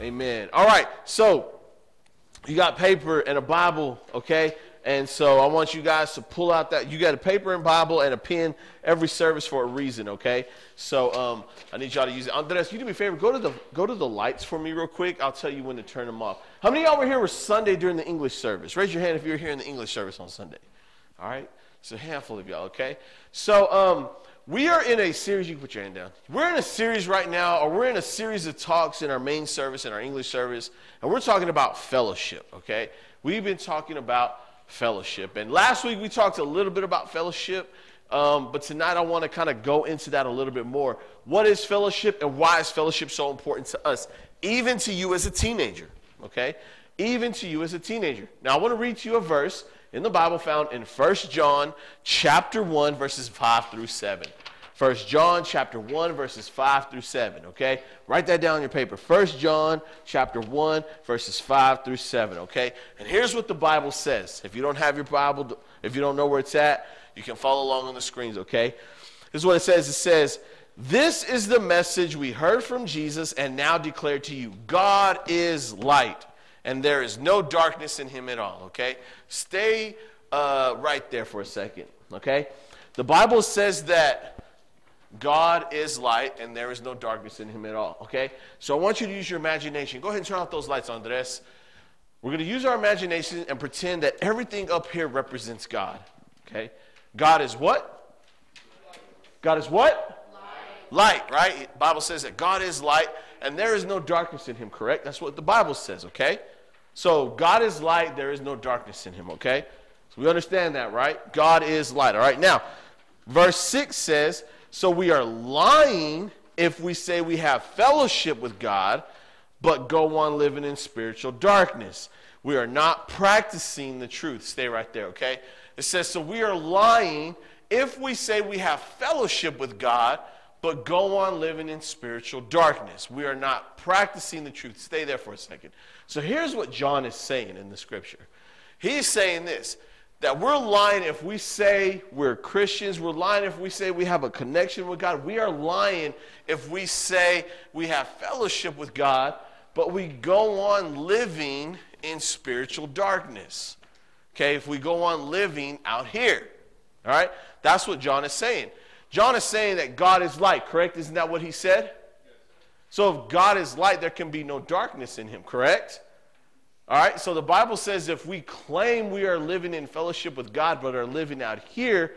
Amen. All right, so you got paper and a Bible, okay? And so I want you guys to pull out that. You got a paper and Bible and a pen every service for a reason, okay? So um, I need y'all to use it. Andres, you do me a favor. Go to the go to the lights for me real quick. I'll tell you when to turn them off. How many y'all were here with Sunday during the English service? Raise your hand if you were here in the English service on Sunday. All right, it's a handful of y'all, okay? So um, we are in a series. You can put your hand down. We're in a series right now, or we're in a series of talks in our main service, in our English service, and we're talking about fellowship, okay? We've been talking about fellowship. And last week we talked a little bit about fellowship, um, but tonight I want to kind of go into that a little bit more. What is fellowship and why is fellowship so important to us, even to you as a teenager? Okay? Even to you as a teenager. Now I want to read to you a verse in the Bible found in 1 John chapter 1, verses 5 through 7. 1 John chapter 1 verses 5 through 7, okay? Write that down on your paper. 1 John chapter 1 verses 5 through 7, okay? And here's what the Bible says. If you don't have your Bible, if you don't know where it's at, you can follow along on the screens, okay? This is what it says. It says, "This is the message we heard from Jesus and now declare to you. God is light, and there is no darkness in him at all." Okay? Stay uh, right there for a second, okay? The Bible says that God is light and there is no darkness in him at all. Okay? So I want you to use your imagination. Go ahead and turn off those lights, Andres. We're going to use our imagination and pretend that everything up here represents God. Okay? God is what? God is what? Light. light, right? Bible says that God is light and there is no darkness in him, correct? That's what the Bible says, okay? So God is light, there is no darkness in him, okay? So we understand that, right? God is light, all right? Now, verse 6 says, so we are lying if we say we have fellowship with God, but go on living in spiritual darkness. We are not practicing the truth. Stay right there, okay? It says, so we are lying if we say we have fellowship with God, but go on living in spiritual darkness. We are not practicing the truth. Stay there for a second. So here's what John is saying in the scripture. He's saying this that we're lying if we say we're Christians. We're lying if we say we have a connection with God. We are lying if we say we have fellowship with God, but we go on living in spiritual darkness. Okay, if we go on living out here. All right? That's what John is saying. John is saying that God is light, correct? Isn't that what he said? So if God is light, there can be no darkness in him, correct? All right, so the Bible says if we claim we are living in fellowship with God but are living out here,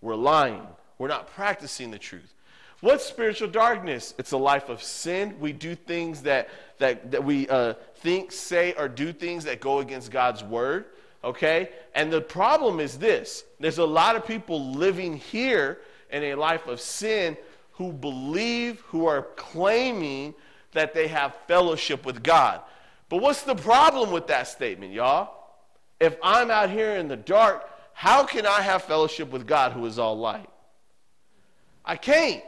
we're lying. We're not practicing the truth. What's spiritual darkness? It's a life of sin. We do things that, that, that we uh, think, say, or do things that go against God's word. Okay? And the problem is this there's a lot of people living here in a life of sin who believe, who are claiming that they have fellowship with God. But what's the problem with that statement, y'all? If I'm out here in the dark, how can I have fellowship with God who is all light? I can't,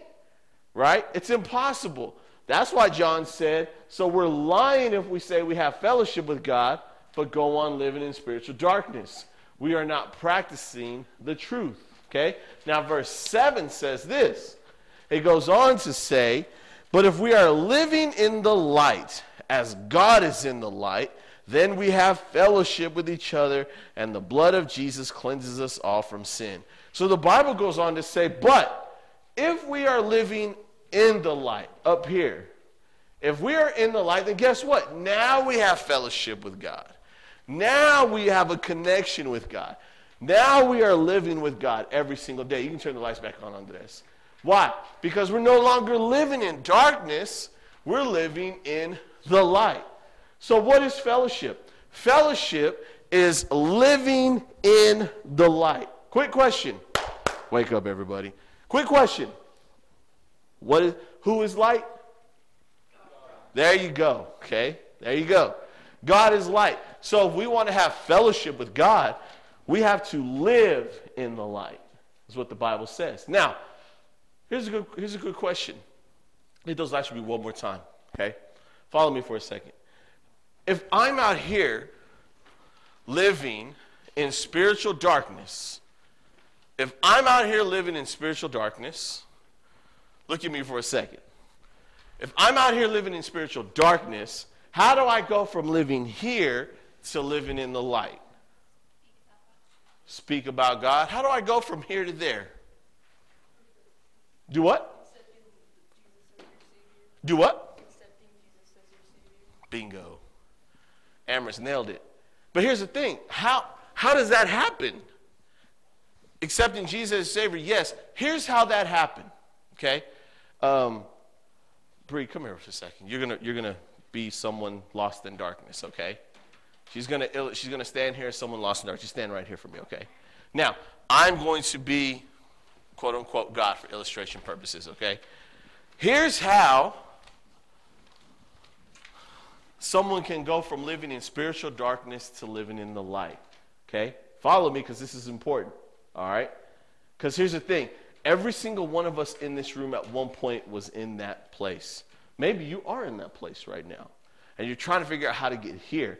right? It's impossible. That's why John said, so we're lying if we say we have fellowship with God, but go on living in spiritual darkness. We are not practicing the truth, okay? Now, verse 7 says this. It goes on to say, but if we are living in the light, as God is in the light, then we have fellowship with each other, and the blood of Jesus cleanses us all from sin. So the Bible goes on to say, but if we are living in the light up here, if we are in the light, then guess what? Now we have fellowship with God. Now we have a connection with God. Now we are living with God every single day. You can turn the lights back on, Andres. Why? Because we're no longer living in darkness, we're living in the light. So, what is fellowship? Fellowship is living in the light. Quick question. Wake up, everybody. Quick question. What is, who is light? There you go. Okay? There you go. God is light. So, if we want to have fellowship with God, we have to live in the light, is what the Bible says. Now, here's a good, here's a good question. Let those lights be one more time. Okay? Follow me for a second. If I'm out here living in spiritual darkness, if I'm out here living in spiritual darkness, look at me for a second. If I'm out here living in spiritual darkness, How do I go from living here to living in the light? Speak about God. How do I go from here to there? Do what? Do what? Bingo. Amherst nailed it. But here's the thing how, how does that happen? Accepting Jesus as Savior, yes. Here's how that happened. Okay? Um, Bree, come here for a second. You're gonna you're gonna be someone lost in darkness, okay? She's gonna she's gonna stand here as someone lost in darkness. She's stand right here for me, okay? Now, I'm going to be quote unquote God for illustration purposes, okay? Here's how someone can go from living in spiritual darkness to living in the light, okay? Follow me because this is important, all right? Because here's the thing every single one of us in this room at one point was in that place. Maybe you are in that place right now and you're trying to figure out how to get here.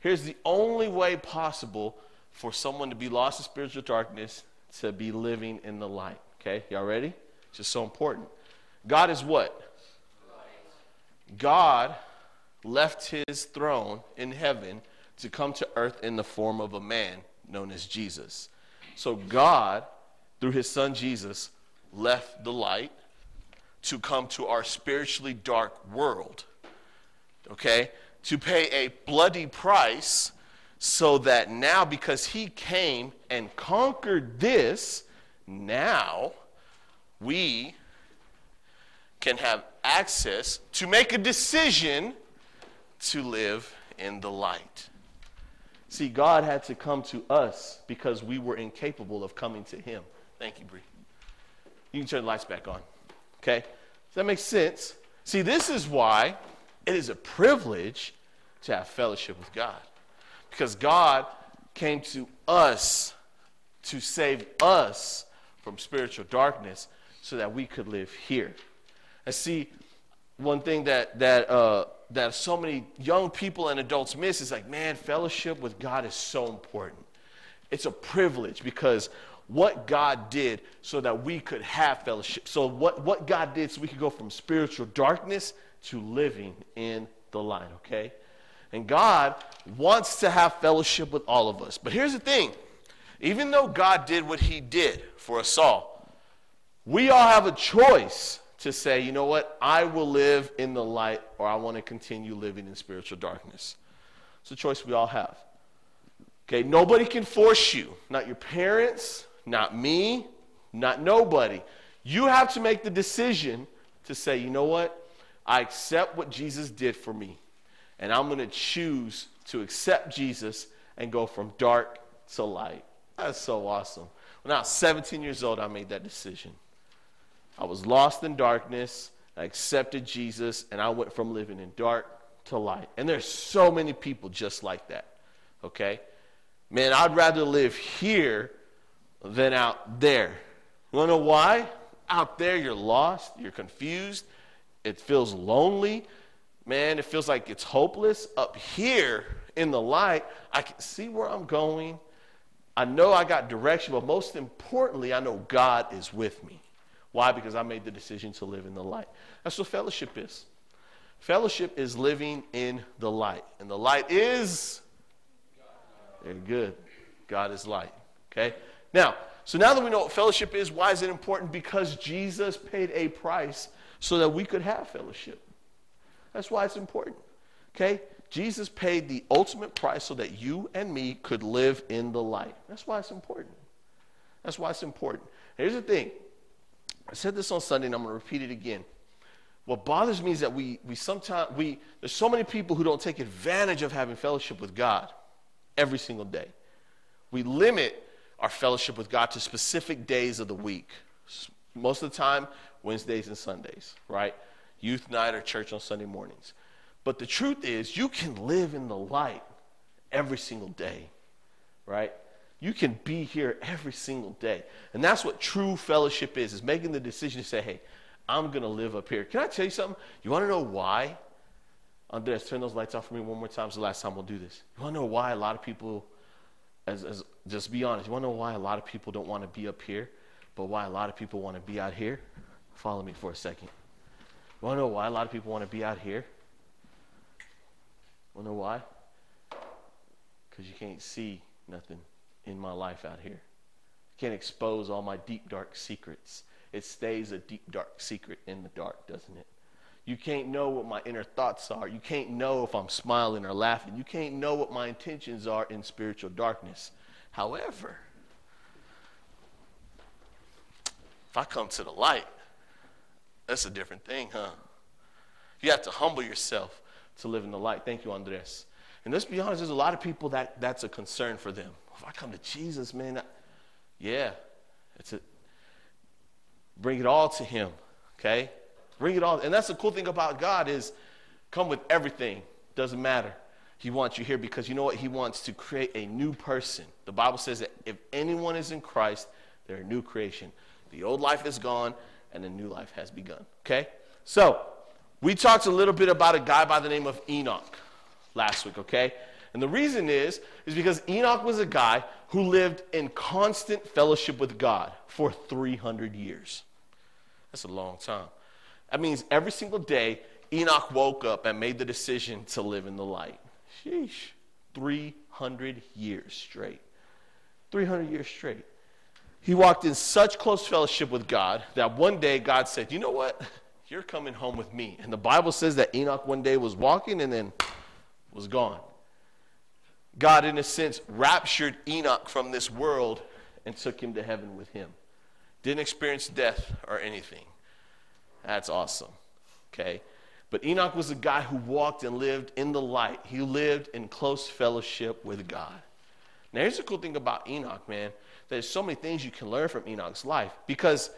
Here's the only way possible for someone to be lost in spiritual darkness to be living in the light. Okay, y'all ready? It's just so important. God is what? God left his throne in heaven to come to earth in the form of a man known as Jesus. So God, through his son Jesus, left the light to come to our spiritually dark world. Okay? To pay a bloody price so that now, because he came and conquered this, now we can have access to make a decision to live in the light. See, God had to come to us because we were incapable of coming to him. Thank you, Bree. You can turn the lights back on. Okay? Does that make sense? See, this is why it is a privilege to have fellowship with God. Because God came to us to save us from spiritual darkness so that we could live here. And see, one thing that, that, uh, that so many young people and adults miss is like, man, fellowship with God is so important. It's a privilege because what God did so that we could have fellowship. So, what, what God did so we could go from spiritual darkness to living in the light, okay? And God wants to have fellowship with all of us. But here's the thing even though God did what he did for us all, we all have a choice to say, you know what, I will live in the light or I want to continue living in spiritual darkness. It's a choice we all have. Okay, nobody can force you, not your parents, not me, not nobody. You have to make the decision to say, you know what? I accept what Jesus did for me, and I'm going to choose to accept Jesus and go from dark to light. That's so awesome. When I was 17 years old, I made that decision. I was lost in darkness. I accepted Jesus, and I went from living in dark to light. And there's so many people just like that. Okay? Man, I'd rather live here than out there. You want to know why? Out there, you're lost, you're confused, it feels lonely. Man, it feels like it's hopeless. Up here in the light, I can see where I'm going. I know I got direction, but most importantly, I know God is with me. Why? Because I made the decision to live in the light. That's what fellowship is. Fellowship is living in the light. And the light is good. God is light. Okay? Now, so now that we know what fellowship is, why is it important? Because Jesus paid a price so that we could have fellowship. That's why it's important. Okay? Jesus paid the ultimate price so that you and me could live in the light. That's why it's important. That's why it's important. Here's the thing. I said this on Sunday and I'm going to repeat it again. What bothers me is that we, we sometimes, we, there's so many people who don't take advantage of having fellowship with God every single day. We limit our fellowship with God to specific days of the week. Most of the time, Wednesdays and Sundays, right? Youth night or church on Sunday mornings. But the truth is, you can live in the light every single day, right? You can be here every single day. And that's what true fellowship is, is making the decision to say, hey, I'm going to live up here. Can I tell you something? You want to know why? Andres, turn those lights off for me one more time. It's the last time we'll do this. You want to know why a lot of people, as, as just be honest, you want to know why a lot of people don't want to be up here, but why a lot of people want to be out here? Follow me for a second. Want to know why a lot of people want to be out here? Wanna know why? Because you can't see nothing in my life out here. You Can't expose all my deep, dark secrets. It stays a deep, dark secret in the dark, doesn't it? You can't know what my inner thoughts are. You can't know if I'm smiling or laughing. You can't know what my intentions are in spiritual darkness. However, if I come to the light, that's a different thing, huh? You have to humble yourself to live in the light. Thank you, Andres. And let's be honest, there's a lot of people that that's a concern for them. If I come to Jesus, man, I, yeah, it's a bring it all to Him, okay? Bring it all, and that's the cool thing about God is come with everything. Doesn't matter. He wants you here because you know what? He wants to create a new person. The Bible says that if anyone is in Christ, they're a new creation. The old life is gone and a new life has begun. Okay? So, we talked a little bit about a guy by the name of Enoch last week, okay? And the reason is is because Enoch was a guy who lived in constant fellowship with God for 300 years. That's a long time. That means every single day Enoch woke up and made the decision to live in the light. Sheesh. 300 years straight. 300 years straight. He walked in such close fellowship with God that one day God said, You know what? You're coming home with me. And the Bible says that Enoch one day was walking and then was gone. God, in a sense, raptured Enoch from this world and took him to heaven with him. Didn't experience death or anything. That's awesome. Okay? But Enoch was a guy who walked and lived in the light. He lived in close fellowship with God. Now, here's the cool thing about Enoch, man. There's so many things you can learn from Enoch's life. Because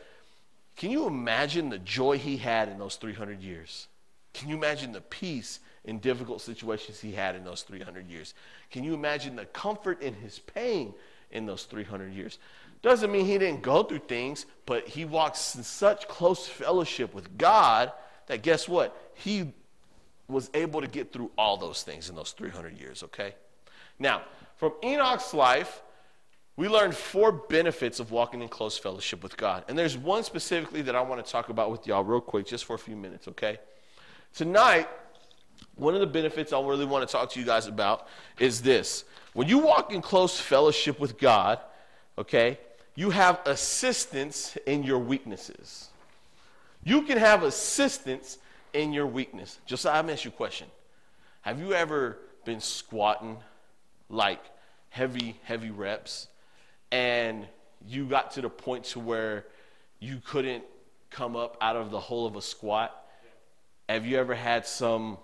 can you imagine the joy he had in those 300 years? Can you imagine the peace in difficult situations he had in those 300 years? Can you imagine the comfort in his pain in those 300 years? Doesn't mean he didn't go through things, but he walks in such close fellowship with God that guess what? He was able to get through all those things in those 300 years, okay? Now, from Enoch's life, we learned four benefits of walking in close fellowship with God. And there's one specifically that I want to talk about with y'all real quick, just for a few minutes, okay? Tonight, one of the benefits I really want to talk to you guys about is this. When you walk in close fellowship with God, okay, you have assistance in your weaknesses. You can have assistance in your weakness. Just I'm ask you a question. Have you ever been squatting like heavy, heavy reps and you got to the point to where you couldn't come up out of the hole of a squat? Have you ever had some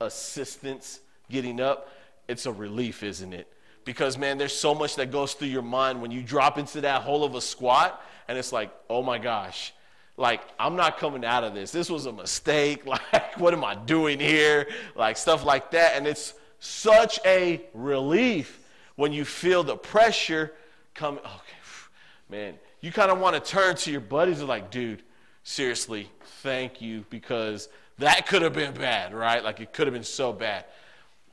assistance getting up? It's a relief, isn't it? Because, man, there's so much that goes through your mind when you drop into that hole of a squat, and it's like, oh my gosh, like, I'm not coming out of this. This was a mistake. Like, what am I doing here? Like, stuff like that. And it's such a relief when you feel the pressure coming. Okay, man, you kind of want to turn to your buddies and, like, dude, seriously, thank you because that could have been bad, right? Like, it could have been so bad.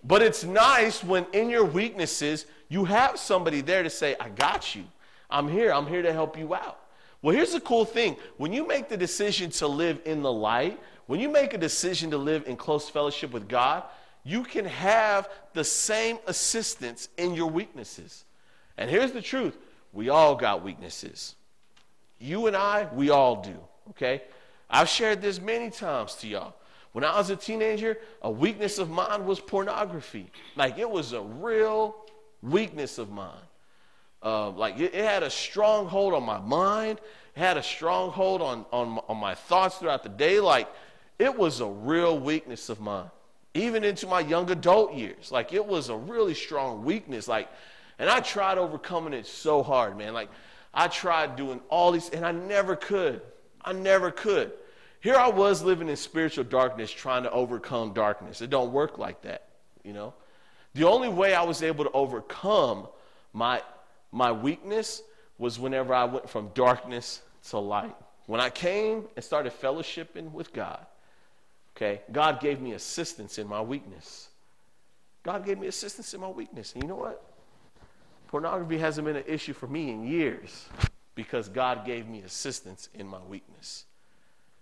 But it's nice when in your weaknesses, you have somebody there to say, I got you. I'm here. I'm here to help you out. Well, here's the cool thing when you make the decision to live in the light, when you make a decision to live in close fellowship with God, you can have the same assistance in your weaknesses. And here's the truth we all got weaknesses. You and I, we all do, okay? I've shared this many times to y'all. When I was a teenager, a weakness of mine was pornography. Like it was a real weakness of mine. Uh, like it, it, had a stronghold on my mind. It had a stronghold on, on, on my thoughts throughout the day. Like it was a real weakness of mine. Even into my young adult years. Like it was a really strong weakness. Like, and I tried overcoming it so hard, man. Like I tried doing all these, and I never could. I never could. Here I was living in spiritual darkness, trying to overcome darkness. It don't work like that, you know. The only way I was able to overcome my my weakness was whenever I went from darkness to light. When I came and started fellowshipping with God, okay, God gave me assistance in my weakness. God gave me assistance in my weakness. And you know what? Pornography hasn't been an issue for me in years because God gave me assistance in my weakness.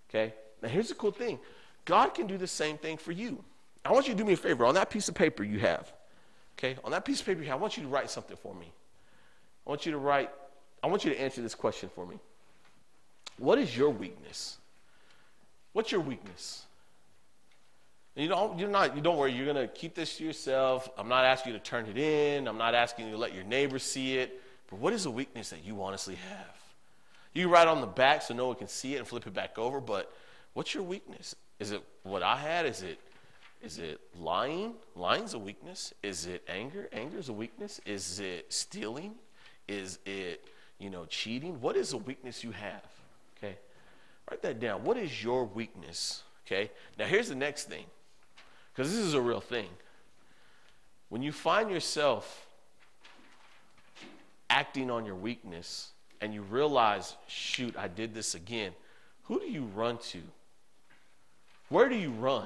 Okay? Now here's the cool thing God can do the same thing for you. I want you to do me a favor. On that piece of paper you have, okay, on that piece of paper you have, I want you to write something for me. I want you to write, I want you to answer this question for me. What is your weakness? What's your weakness? You don't, you're not, you don't worry, you're going to keep this to yourself. I'm not asking you to turn it in. I'm not asking you to let your neighbor see it. But what is a weakness that you honestly have? You write on the back so no one can see it and flip it back over, but what's your weakness? Is it what I had? Is it is it lying? Lying's a weakness. Is it anger? Anger's a weakness. Is it stealing? Is it, you know, cheating? What is a weakness you have? Okay. Write that down. What is your weakness? Okay. Now here's the next thing because this is a real thing. When you find yourself acting on your weakness and you realize, shoot, I did this again, who do you run to? Where do you run?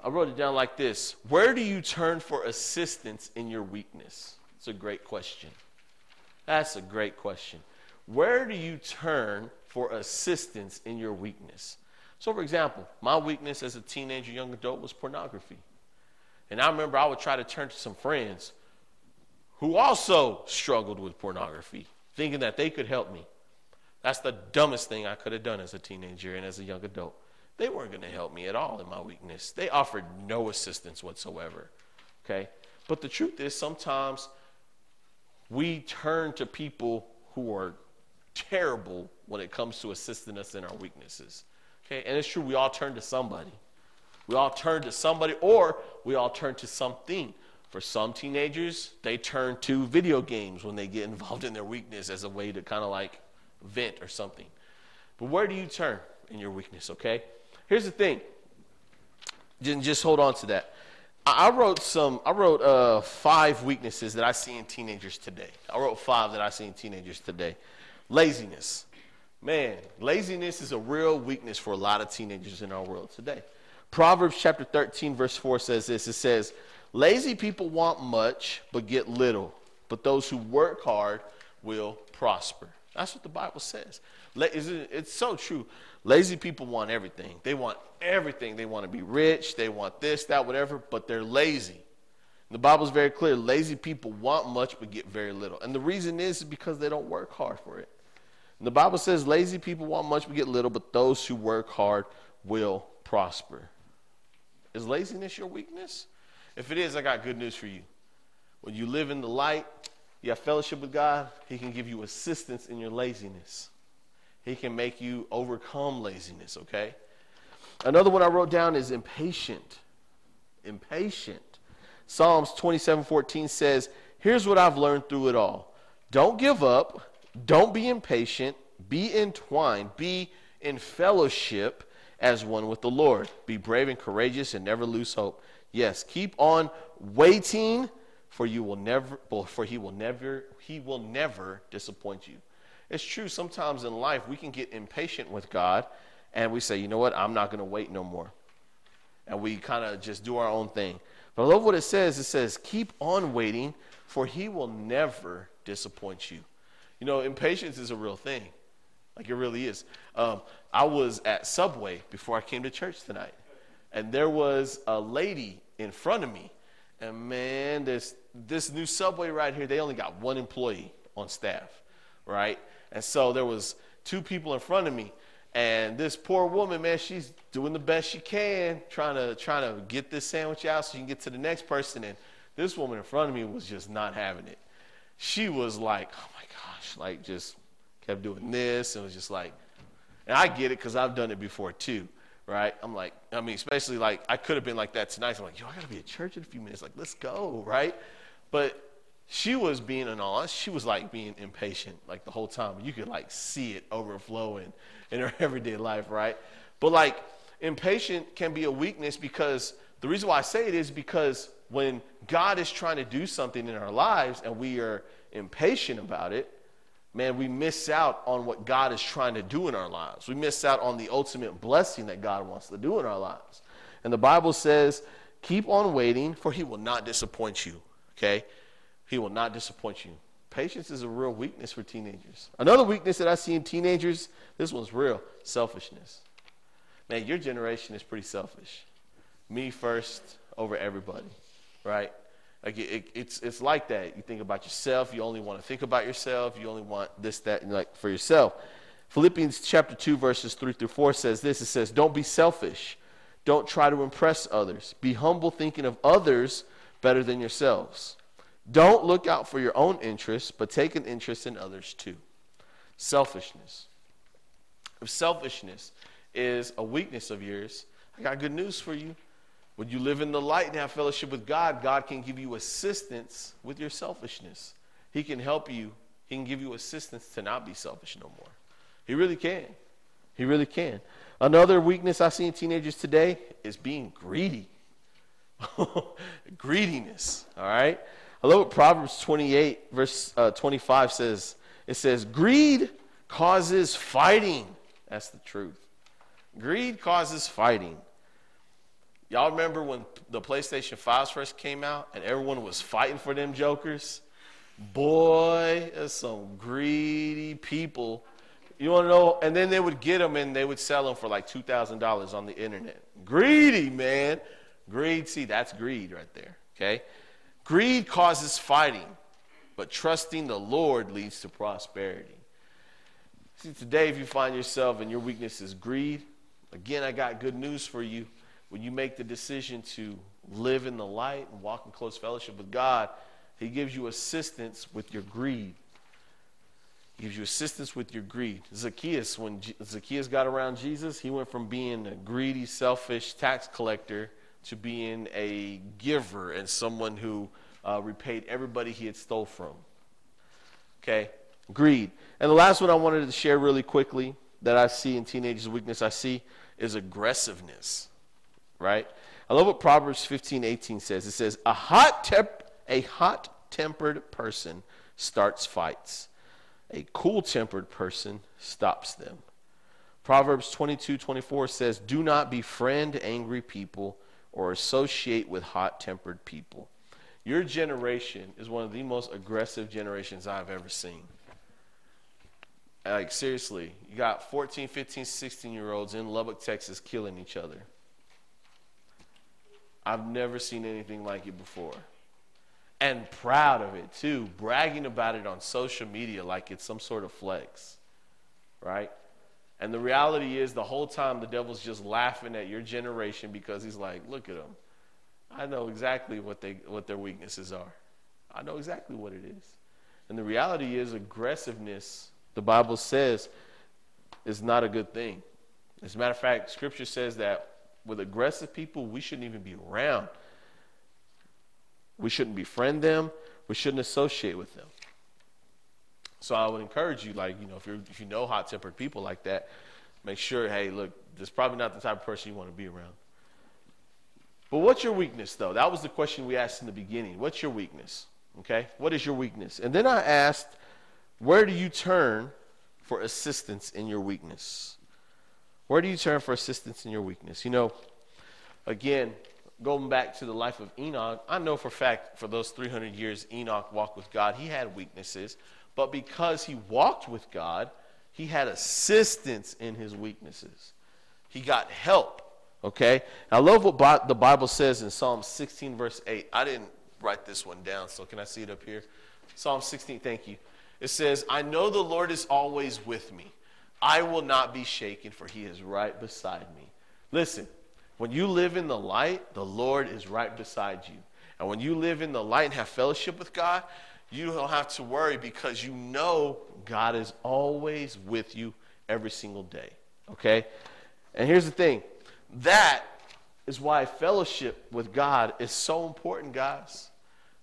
I wrote it down like this Where do you turn for assistance in your weakness? It's a great question. That's a great question. Where do you turn for assistance in your weakness? So, for example, my weakness as a teenager, young adult was pornography. And I remember I would try to turn to some friends who also struggled with pornography, thinking that they could help me. That's the dumbest thing I could have done as a teenager and as a young adult. They weren't going to help me at all in my weakness. They offered no assistance whatsoever. Okay? But the truth is, sometimes we turn to people who are terrible when it comes to assisting us in our weaknesses. Okay, and it's true, we all turn to somebody. We all turn to somebody, or we all turn to something. For some teenagers, they turn to video games when they get involved in their weakness as a way to kind of like vent or something. But where do you turn in your weakness, okay? Here's the thing. Just hold on to that. I wrote some. I wrote uh, five weaknesses that I see in teenagers today. I wrote five that I see in teenagers today. Laziness. Man, laziness is a real weakness for a lot of teenagers in our world today. Proverbs chapter 13, verse 4 says this it says, Lazy people want much, but get little, but those who work hard will prosper. That's what the Bible says. It's so true. Lazy people want everything. They want everything. They want to be rich, they want this, that, whatever, but they're lazy. The Bible is very clear. Lazy people want much, but get very little. And the reason is because they don't work hard for it. And the Bible says lazy people want much but get little, but those who work hard will prosper. Is laziness your weakness? If it is, I got good news for you. When you live in the light, you have fellowship with God, He can give you assistance in your laziness. He can make you overcome laziness, okay? Another one I wrote down is impatient. Impatient. Psalms 27 14 says, Here's what I've learned through it all. Don't give up don't be impatient, be entwined, be in fellowship as one with the Lord. Be brave and courageous and never lose hope. Yes, keep on waiting for you will never for he will never he will never disappoint you. It's true sometimes in life we can get impatient with God and we say, "You know what? I'm not going to wait no more." And we kind of just do our own thing. But I love what it says. It says, "Keep on waiting for he will never disappoint you." You know, impatience is a real thing. Like it really is. Um, I was at Subway before I came to church tonight, and there was a lady in front of me. And man, this this new Subway right here, they only got one employee on staff, right? And so there was two people in front of me, and this poor woman, man, she's doing the best she can, trying to trying to get this sandwich out so she can get to the next person. And this woman in front of me was just not having it. She was like, "Oh my like just kept doing this and was just like, and I get it because I've done it before too, right? I'm like, I mean, especially like I could have been like that tonight. So I'm like, yo, I gotta be at church in a few minutes. Like, let's go, right? But she was being an honest. She was like being impatient like the whole time. You could like see it overflowing in her everyday life, right? But like impatient can be a weakness because the reason why I say it is because when God is trying to do something in our lives and we are impatient about it, man, we miss out on what God is trying to do in our lives. We miss out on the ultimate blessing that God wants to do in our lives. And the Bible says, keep on waiting, for he will not disappoint you. Okay? He will not disappoint you. Patience is a real weakness for teenagers. Another weakness that I see in teenagers, this one's real selfishness. Man, your generation is pretty selfish. Me first over everybody, right? Like it, it, it's it's like that. You think about yourself. You only want to think about yourself. You only want this, that, and like for yourself. Philippians chapter two, verses three through four says this. It says, "Don't be selfish. Don't try to impress others. Be humble, thinking of others better than yourselves. Don't look out for your own interests, but take an interest in others too." Selfishness. If selfishness is a weakness of yours, I got good news for you. When you live in the light and have fellowship with God, God can give you assistance with your selfishness. He can help you, He can give you assistance to not be selfish no more. He really can. He really can. Another weakness I see in teenagers today is being greedy. Greediness, all right? I love what Proverbs 28, verse uh, 25 says. It says, Greed causes fighting. That's the truth. Greed causes fighting. Y'all remember when the PlayStation 5s first came out and everyone was fighting for them jokers? Boy, there's some greedy people. You want to know? And then they would get them and they would sell them for like $2,000 on the internet. Greedy, man. Greed, see, that's greed right there, okay? Greed causes fighting, but trusting the Lord leads to prosperity. See, today, if you find yourself and your weakness is greed, again, I got good news for you when you make the decision to live in the light and walk in close fellowship with God, He gives you assistance with your greed. He gives you assistance with your greed. Zacchaeus, when Zacchaeus got around Jesus, he went from being a greedy, selfish tax collector to being a giver and someone who uh, repaid everybody he had stole from. Okay, greed. And the last one I wanted to share really quickly that I see in teenagers' weakness, I see is aggressiveness right? I love what Proverbs 15, 18 says. It says, a hot, temp- a hot tempered person starts fights. A cool tempered person stops them. Proverbs 22, 24 says, Do not befriend angry people or associate with hot tempered people. Your generation is one of the most aggressive generations I've ever seen. Like, seriously, you got 14, 15, 16 year olds in Lubbock, Texas killing each other. I've never seen anything like it before. And proud of it too, bragging about it on social media like it's some sort of flex, right? And the reality is, the whole time the devil's just laughing at your generation because he's like, look at them. I know exactly what, they, what their weaknesses are. I know exactly what it is. And the reality is, aggressiveness, the Bible says, is not a good thing. As a matter of fact, Scripture says that with aggressive people, we shouldn't even be around. We shouldn't befriend them. We shouldn't associate with them. So I would encourage you, like, you know, if, you if you know hot tempered people like that, make sure, hey, look, this is probably not the type of person you want to be around. But what's your weakness, though? That was the question we asked in the beginning. What's your weakness? Okay? What is your weakness? And then I asked, where do you turn for assistance in your weakness? Where do you turn for assistance in your weakness? You know, again, going back to the life of Enoch, I know for fact for those 300 years Enoch walked with God, he had weaknesses, but because he walked with God, he had assistance in his weaknesses. He got help. Okay? I love what the Bible says in Psalm 16, verse 8. I didn't write this one down, so can I see it up here? Psalm 16, thank you. It says, I know the Lord is always with me. I will not be shaken, for he is right beside me. Listen, when you live in the light, the Lord is right beside you. And when you live in the light and have fellowship with God, you don't have to worry because you know God is always with you every single day. Okay? And here's the thing that is why fellowship with God is so important, guys.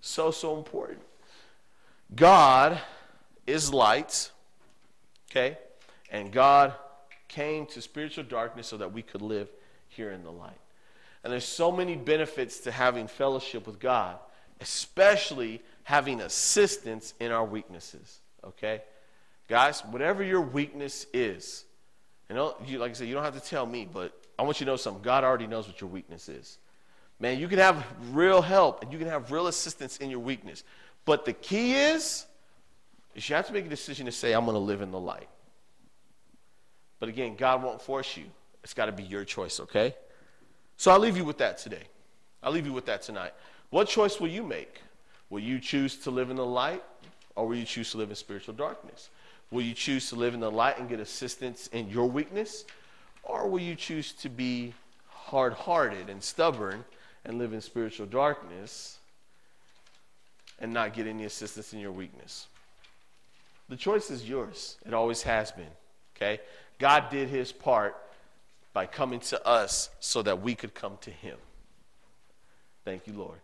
So, so important. God is light. Okay? And God came to spiritual darkness so that we could live here in the light. And there's so many benefits to having fellowship with God, especially having assistance in our weaknesses. Okay? Guys, whatever your weakness is, you know, you, like I said, you don't have to tell me, but I want you to know something. God already knows what your weakness is. Man, you can have real help and you can have real assistance in your weakness. But the key is, is you have to make a decision to say, I'm going to live in the light. But again, God won't force you. It's got to be your choice, okay? So I'll leave you with that today. I'll leave you with that tonight. What choice will you make? Will you choose to live in the light or will you choose to live in spiritual darkness? Will you choose to live in the light and get assistance in your weakness? Or will you choose to be hard hearted and stubborn and live in spiritual darkness and not get any assistance in your weakness? The choice is yours. It always has been. Okay? God did his part by coming to us so that we could come to him. Thank you, Lord.